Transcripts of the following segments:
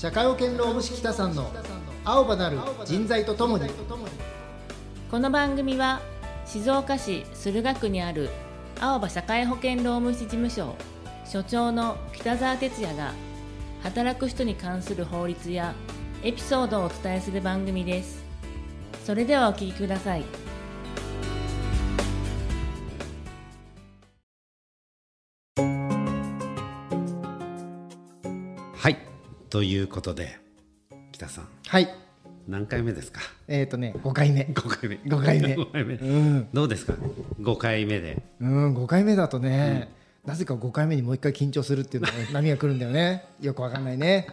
社会保険労務士北さんの青葉なる人材とともに。この番組は静岡市駿河区にある青葉社会保険労務士事務所所長の北澤哲也が働く人に関する法律やエピソードをお伝えする番組です。それではお聞きください。ということで北さん。はい。何回目ですか？えっ、ー、とね5回目。5回目。5回目。5回目、うん。どうですか？5回目で。うん5回目だとね、なぜか5回目にもう一回緊張するっていうのが 波が来るんだよね。よくわかんないね。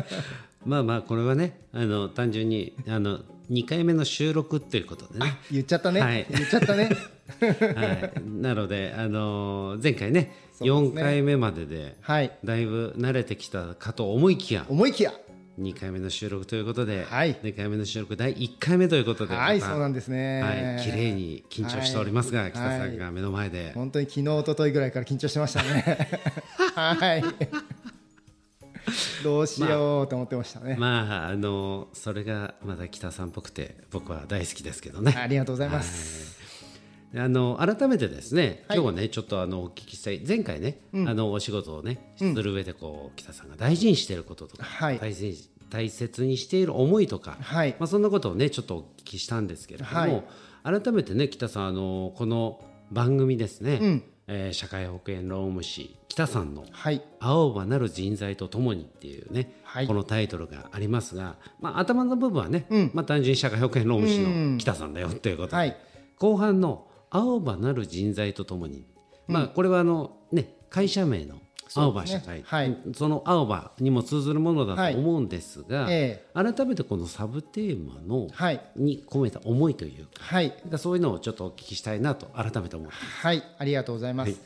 まあまあこれはねあの単純にあの2回目の収録っていうことでね。言っちゃったね、はい。言っちゃったね。はい、なので、あのー前回ね4回目までではい。だいぶ慣れてきたかと思いきや思いきや。2回目の収録ということで、はい。2回目の収録第1回目ということではいそうなんですね。はい、綺麗に緊張しておりますが、はい。北さんが目の前で、本当に昨日一昨日ぐらいから緊張してましたね。はい。どうしようと思ってましたね、まああのーそれがまだ北さんっぽくて僕は大好きですけどね。ありがとうございます、あの改めてですね、はい。今日はねちょっとあのお聞きしたい前回ね、あのお仕事をねする上でこう、北さんが大事にしていることとか、はい。大切に大切にしている思いとか、はい。まあそんなことをねちょっとお聞きしたんですけれども、改めてね北さんあのこの番組ですね、うん。えー社会保険労務士北さんのはい。青葉なる人材とともにっていうね、はい。このタイトルがありますが、まあ、頭の部分はね、うん。まあ、単純に社会保険労務士の北さんだよっていうことで、はい。後半の青葉なる人材とともに、まあ、これはあの、ね、会社名の青葉社会。そ,、はい。の青葉にも通ずるものだと思うんですが、え改めてこのサブテーマの、はい。に込めた思いというかはい。かそういうのをちょっとお聞きしたいなと改めて思ってはい。ありがとうございます、はい。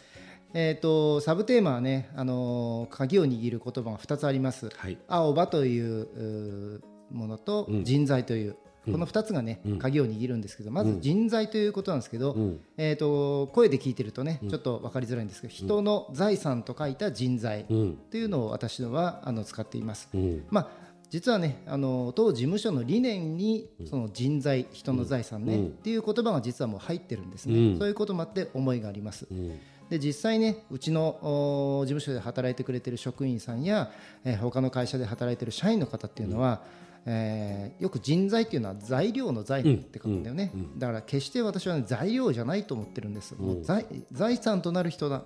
えっ、とサブテーマはねあのー鍵を握る言葉が2つあります、はい。青葉というものと人材という、この2つがね、鍵を握るんですけどまず人材ということなんですけど、ん。えー、と声で聞いてるとねちょっと分かりづらいんですけど、人の財産と書いた人材うん。というのを私はあの使っています。うん。まあ実はねあの当事務所の理念にその人材人の財産ね、うん。っていう言葉が実はもう入ってるんですね、うん。そういうこともあって思いがあります。うん。で実際ねうちのお事務所で働いてくれてる職員さんや、えー他の会社で働いてる社員の方っていうのは、えーよく人材っていうのは材料の財って書くんだよね、だから決して私は、ね、材料じゃないと思ってるんです、もう財財産となる人だ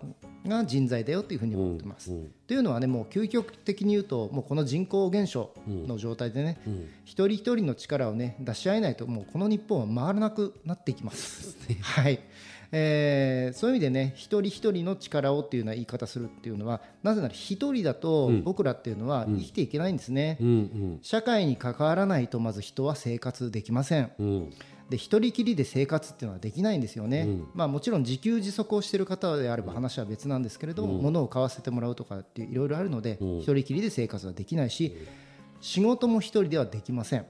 が人材だよっていうふうに思ってます。うんというのはねもう究極的に言うともうこの人口減少の状態でね、一人一人の力をね出し合えないともうこの日本は回らなくなっていきます。はい。えーそういう意味でね一人一人の力をっていうような言い方するっていうのはなぜなら一人だと僕らっていうのは生きていけないんですね。うんうん。社会に関わらないとまず人は生活できません。うん。で一人きりで生活っていうのはできないんですよね、まあ、もちろん自給自足をしている方であれば話は別なんですけれども、物を買わせてもらうとかっていろいろあるので、一人きりで生活はできないし、仕事も一人ではできません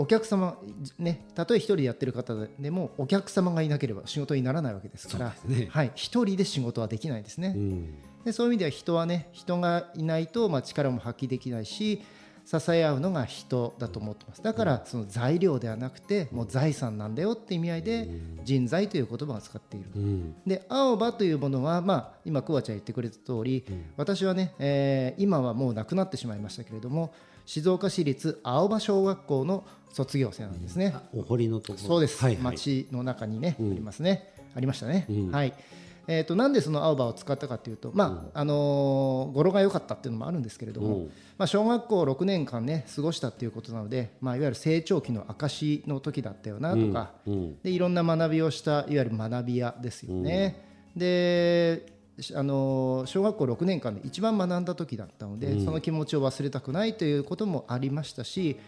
お客様ねたとえ一人でやってる方でもお客様がいなければ仕事にならないわけですから。ね。はい、一人で仕事はできないですね、うん。でそういう意味では人はね人がいないとまあ力も発揮できないし支え合うのが人だと思ってます。だからその材料ではなくてもう財産なんだよって意味合いで人材という言葉を使っている。うん。で青葉というものは、まあ、今クワちゃん言ってくれた通り、私はね、えー今はもう亡くなってしまいましたけれども静岡市立青葉小学校の卒業生なんですね、お堀のとこ。ろそうです、はいはい、町の中にね、ありますね、ありましたね。うん。はい。えー、となんでその青葉を使ったかというと、まああのー語呂が良かったっていうのもあるんですけれども、うん。まあ、小学校6年間ね過ごしたっていうことなので、まあ、いわゆる成長期の証の時だったよなとか、うん。でいろんな学びをしたいわゆる学び屋ですよね。でしあのー小学校6年間で一番学んだ時だったので、その気持ちを忘れたくないということもありましたし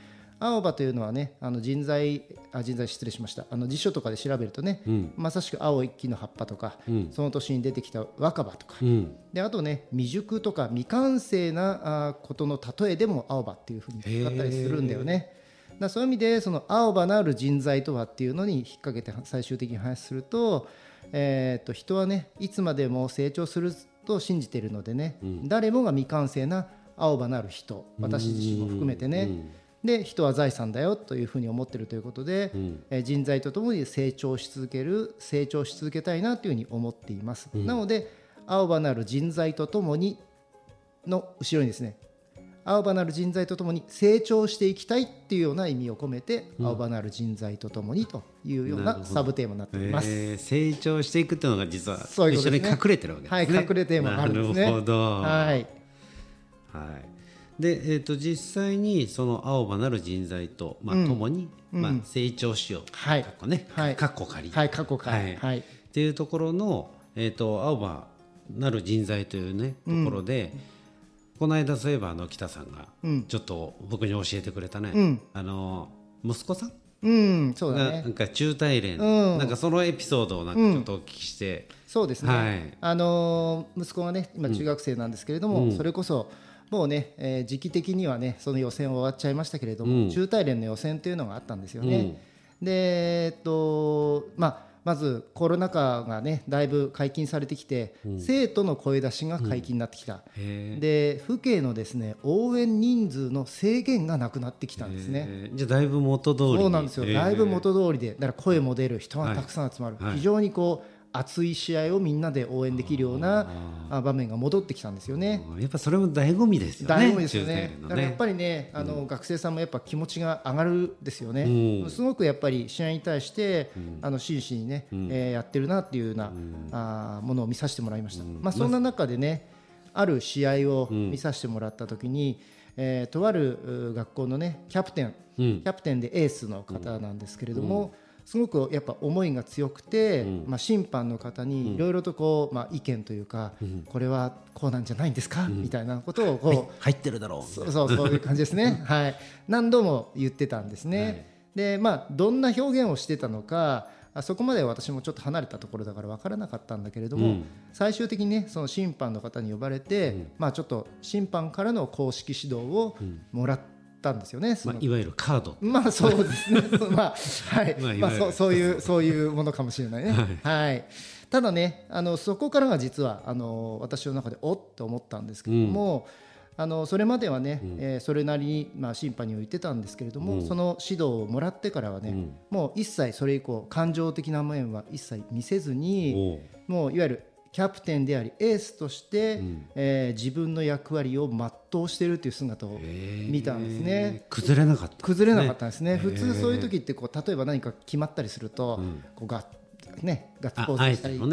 青葉というのはねあの人材あ人材失礼しました。あの辞書とかで調べるとね、まさしく青い木の葉っぱとか、その年に出てきた若葉とか、うん。であとね未熟とか未完成なあことの例えでも青葉っていうふうに使ったりするんだよね。だそういう意味でその青葉なる人材とはっていうのに引っ掛けて最終的に話すると,、えー、と人はねいつまでも成長すると信じているのでね、誰もが未完成な青葉なる人私自身も含めてね、で人は財産だよというふうに思ってるということで、えー人材とともに成長し続ける成長し続けたいなというふうに思っています、なので青葉なる人材とともにの後ろにですね青葉なる人材とともに成長していきたいっていうような意味を込めて、青葉なる人材とともにというようなサブテーマになっております。えー成長していくっていうのが実はそういうことですね。一緒に隠れてるわけですね。はい隠れテーマがあるんですね。なるほど。はい、はい、で、えー、と実際にその青葉なる人材と、まあ共に、まあ、成長しよう、はい。かっこね、はい。かっこ仮、はい、から、はい。はい、っていうところの、えー、と青葉なる人材というねところで、この間そういえばあの北さんがちょっと僕に教えてくれたね、あの息子さん？うん、そうだね。がなん。か中大連、うん。なんかそのエピソードをなんかちょっとお聞きして、そうですね、はい。あのー息子がね今中学生なんですけれども、それこそもうね、えー時期的にはねその予選は終わっちゃいましたけれども、中大連の予選というのがあったんですよね。でえっとまあまずコロナ禍がねだいぶ解禁されてきて、生徒の声出しが解禁になってきた、へで府警のですね応援人数の制限がなくなってきたんですね。えー。じゃあだいぶ元通りに。そうなんですよ、えーだいぶ元通りで、だから声も出る、人がたくさん集まる、はい。非常にこう熱い試合をみんなで応援できるようなあ場面が戻ってきたんですよね。やっぱそれも醍醐味ですよね。醍醐味ですよね。中大連のだからやっぱりね、あの学生さんもやっぱ気持ちが上がるですよね、うん。すごくやっぱり試合に対して、あの真摯にね、えーやってるなっていうような、あーものを見させてもらいました、まあ、そんな中でね、ある試合を見させてもらった時に、えーとあるう学校のねキャプテン、キャプテンでエースの方なんですけれども、すごくやっぱ思いが強くて、まあ、審判の方にいろいろとこう、まあ、意見というか、これはこうなんじゃないんですか、みたいなことをこう、入ってるだろう。そうそうそういう感じですね。はい。何度も言ってたんですね。で、まあどんな表現をしてたのか、あそこまで私もちょっと離れたところだから分からなかったんだけれども、最終的にねその審判の方に呼ばれて、まあちょっと審判からの公式指導をもらったんですよね。まあいわゆるカード。まあそうですね。まあはい。まあいまあそうそういうそういうものかもしれないね。はい。ただね、あのそこからが実はあの私の中でおっと思ったんですけれども。あのそれまではね、えーそれなりに、まあ、審判には言ってたんですけれども、その指導をもらってからはね、もう一切それ以降感情的な面は一切見せずにおうもういわゆるキャプテンでありエースとして、えー自分の役割を全うしているという姿を見たんですね。えー崩れなかった。崩れなかったんですね、普通そういう時ってこう例えば何か決まったりすると、こうガッね、ガッツポーズしたり、こう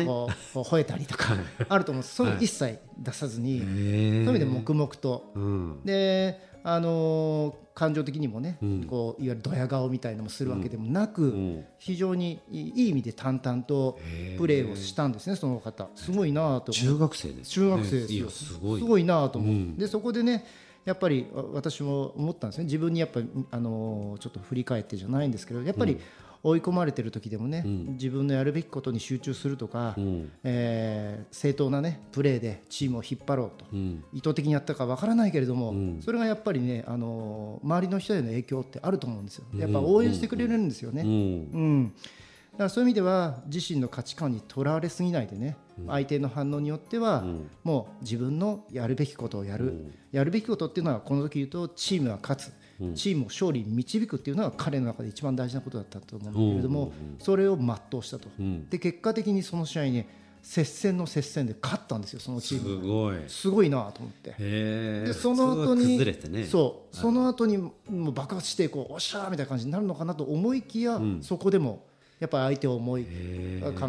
こう吠えたりとかあると思うんです。そういうの一切出さずに、そういう意味で黙々と、うん。で、あのー感情的にもね、こういわゆるドヤ顔みたいなのもするわけでもなく、非常にいいいい意味で淡々とプレーをしたんですね、その方。すごいなと中学生です中。学生ですよ、すごい。すごいなと思って、でそこでねやっぱりわ私も思ったんですね。自分にやっぱりあのーちょっと振り返ってじゃないんですけどやっぱり追い込まれてる時でもね、自分のやるべきことに集中するとか、えー正当なねプレーでチームを引っ張ろうと、意図的にやったかわからないけれども、それがやっぱりね、あのー周りの人への影響ってあると思うんですよ。やっぱ応援してくれるんですよね。うん。うん、だからそういう意味では自身の価値観にとらわれすぎないでね、相手の反応によっては、もう自分のやるべきことをやる、やるべきことっていうのはこの時言うとチームは勝つ、チームを勝利に導くっていうのは彼の中で一番大事なことだったと思うんだけれども、それを全うしたと、で結果的にその試合に接戦の接戦で勝ったんですよそのチすームが。ごい。すごいなと思って。でその後にね。そう。その後にもう爆発してこうおっしゃーみたいな感じになるのかなと思いきや、そこでもやっぱり相手を思い考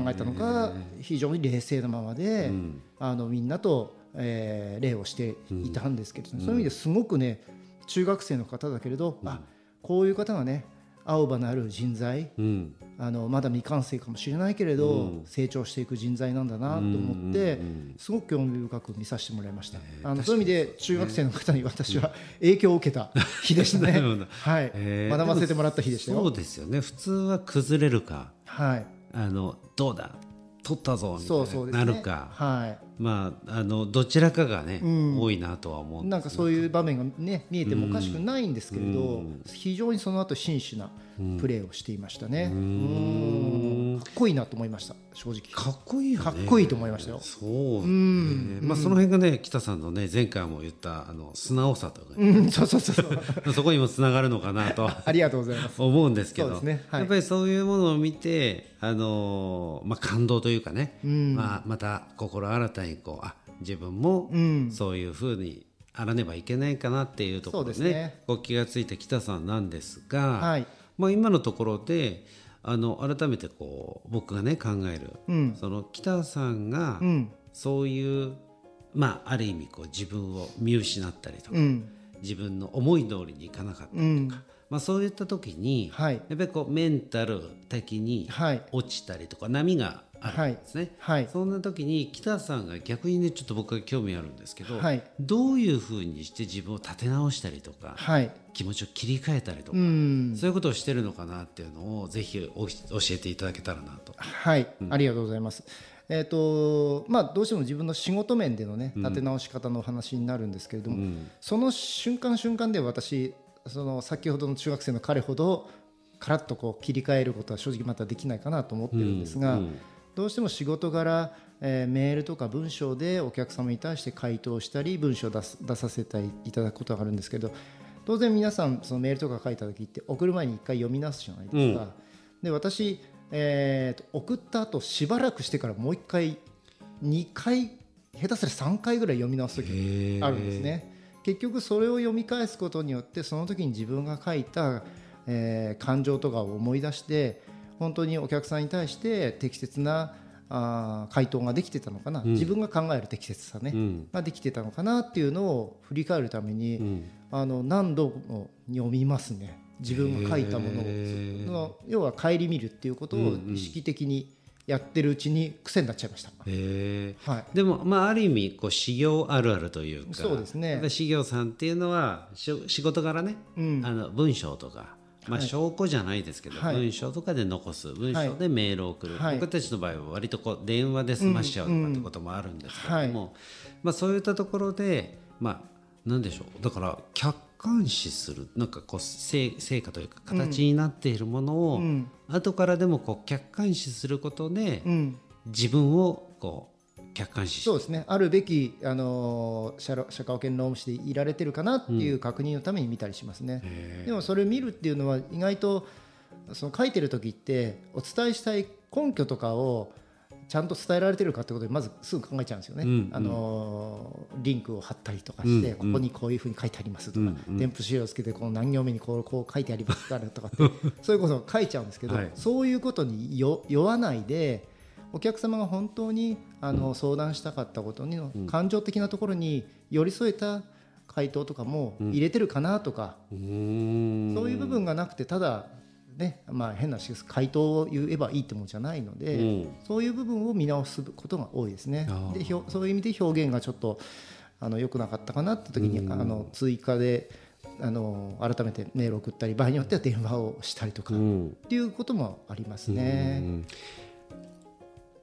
えたのか非常に冷静なままで、あのみんなと、えー礼をしていたんですけど、そういう意味ですごくね中学生の方だけれど、あこういう方がね青葉のある人材、うん。あのまだ未完成かもしれないけれど、成長していく人材なんだなと思って、すごく興味深く見させてもらいました、あのそういう意味で中学生の方に私は影響を受けた日でしたね。はい、へー学ばせてもらった日でしたそうよですよね。普通は崩れるか、はい。あのどうだ、取ったぞみたそういそうですね。ななるか。はい。まああのどちらかがね、多いなとは思うんなんかそういう場面がね見えてもおかしくないんですけれど、非常にその後真摯なプレーをしていましたね。うん。かっこいいなと思いました正直。かっこいいよ、ね、かっこいいと思いましたよ。そう、ね、まあ、その辺がね北さんのね前回も言ったあの素直さとか、ね、うん、そうそうそうそ こにもつながるのかなと。ありがとうございます。思うんですけど、ね。はい、やっぱりそういうものを見てあのー、まあ、感動というかね、うん、まあ、また心新たにこうあ自分もそういうふうにあらねばいけないかなっていうところでねね。こう気が付いた北さんなんですが、はい、まあ、今のところであの改めてこう僕がね考える、うん、その北さんがそういう、まあ、ある意味こう自分を見失ったりとか、うん、自分の思い通りにいかなかったりとか。まあ、そういった時に、はい、やっぱりこうメンタル的に落ちたりとか、波があるんですね、はい、はい、そんな時に北さんが逆にねちょっと僕は興味あるんですけど、はい、どういうふうにして自分を立て直したりとか、はい、気持ちを切り替えたりとかそういうことをしてるのかなっていうのをぜひ教えていただけたらなと。はい、うん、ありがとうございます。えーとまあ、どうしても自分の仕事面での、ね、立て直し方の話になるんですけれども、うん、その瞬間瞬間で私その先ほどの中学生の彼ほどカラッとこう切り替えることは正直またできないかなと思ってるんですが、うんうんどうしても仕事柄、えー、メールとか文章でお客様に対して回答したり文章を出出させていただくことがあるんですけど当然皆さんそのメールとか書いた時って送る前に1回読み直すじゃないですか。うん、で私、えー、送った後しばらくしてからもう1回2回下手すら3回ぐらい読み直す時あるんですね。結局それを読み返すことによってその時に自分が書いた、えー、感情とかを思い出して本当にお客さんに対して適切なあ回答ができてたのかな、うん、自分が考える適切さね、うん、ができてたのかなっていうのを振り返るために、うん、あの何度も読みますね。自分が書いたものを。の要は顧みるっていうことを意識的にやってるうちに癖になっちゃいました、はい、でも、まあ、ある意味こう修行あるあるというか。そうですね。修行さんっていうのは仕事柄ね、あの文章とかまあ、証拠じゃないですけど、はい、文章とかで残す文章でメールを送る、はい、僕たちの場合は割とこう電話で済ましちゃうとかってこともあるんですけども、まあ、そういったところで、まあ、なんでしょう。だから客観視する。なんかこう成果というか形になっているものを、後からでもこう客観視することで、自分をこう客観視そうですね。あるべきあの社社会保険労務士でいられてるかなっていう確認のために見たりしますね、うん、でもそれを見るっていうのは意外とその書いてる時ってお伝えしたい根拠とかをちゃんと伝えられてるかってことでまずすぐ考えちゃうんですよね、うん、あのリンクを貼ったりとかして、ここにこういうふうに書いてありますとか、添付資料をつけてこの何行目にこうこう書いてありますとかって そういうことを書いちゃうんですけど、はい、そういうことに酔わないでお客様が本当にあの相談したかったことに感情的なところに寄り添えた回答とかも入れてるかなとか、そういう部分がなくてただねまあ、変な回答を言えばいいってもんじゃないので、うん、そういう部分を見直すことが多いですね。でそういう意味で表現がちょっとあの良くなかったかなって時に、うん、あの追加であの改めてメールを送ったり場合によっては電話をしたりとか、うん、っていうこともありますね。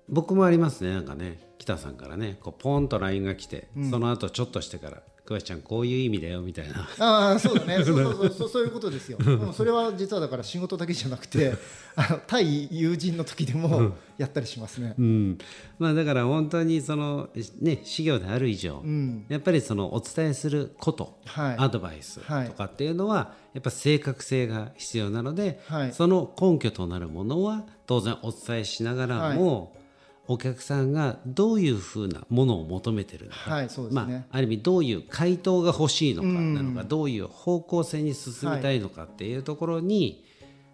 僕もありますね。なんかね北さんからねこうポンと LINE が来て、うん、その後ちょっとしてから桑ちゃんこういう意味だよみたいな。ああそうだね。そうそうそう。そういうことですよ。それは実はだから仕事だけじゃなくて あの対友人の時でもやったりしますね、うん、まあ、だから本当にそのね修行である以上、うん、やっぱりそのお伝えすること、はい、アドバイスとかっていうのは、やっぱ正確性が必要なので、はい、その根拠となるものは当然お伝えしながらも、はいお客さんがどういうふうなものを求めてるのか、はいね、まあ、ある意味どういう回答が欲しいのかなのか、どういう方向性に進みたいのかっていうところに、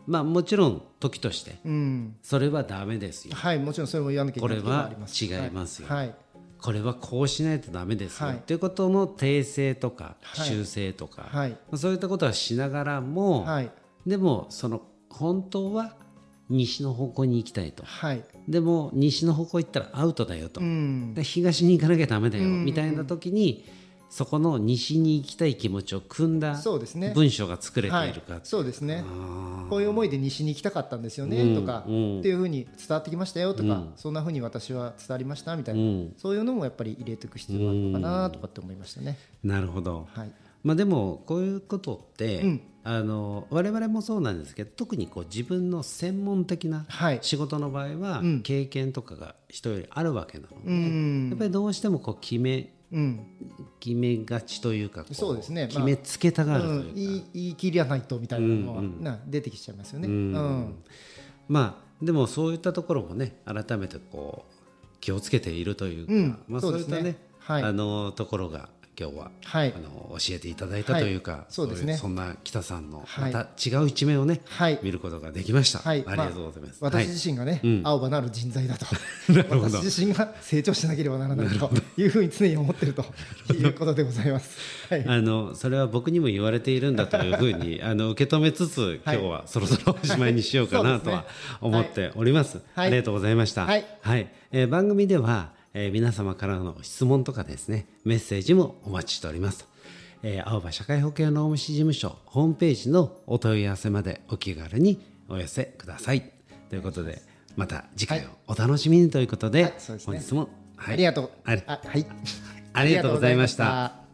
まあ、もちろん時として、それはだめですよ、はい、もちろんそれも言わなきゃいけないこれは違いますよ、はい、これはこうしないとだめですよ、はい、っていうことの訂正とか修正とか、はい、そういったことはしながらも、でもその本当は西の方向に行きたいと、はい、でも西の方向行ったらアウトだよと、うん、で東に行かなきゃだめだよ、みたいな時にそこの西に行きたい気持ちを組んだ文章が作れているか、そうですね、こういう思いで西に行きたかったんですよね、とか、っていうふうに伝わってきましたよとか、そんなふうに私は伝わりましたみたいな、そういうのもやっぱり入れていく必要があるのかなとかって思いましたね。なるほど、はいまあ、でもこういうことって、うん、あの我々もそうなんですけど特にこう自分の専門的な仕事の場合は、経験とかが人よりあるわけなので、うん、やっぱりどうしてもこう決めうん、決めがちというかそうですね、決めつけたがるというか、うん、言い切らないとみたいなのは、な出てきちゃいますよね。うん。まあでもそういったところもね改めてこう気をつけているというか、まあ、そういったね、ね。はい、あのところが今日は、はい、あの教えていただいたというか、はい、そうですね。そんな北さんのまた違う一面をね、はい、見ることができました、はい、ありがとうございます、まあ、私自身がね、青葉なる人材だと。私自身が成長しなければならないというふうに常に思っているということでございます、はい、あのそれは僕にも言われているんだというふうにあの受け止めつつ今日はそろそろおしまいにしようかなとは思っております、ありがとうございました。はい、はい。えー、番組ではえー、皆様からの質問とかですね、メッセージもお待ちしております。えー、青葉社会保険労務士事務所ホームページのお問い合わせまでお気軽にお寄せください。ということで、また次回をお楽しみにということで、はい、本日も、はい、ありがとう。あはい、ありがとうございました。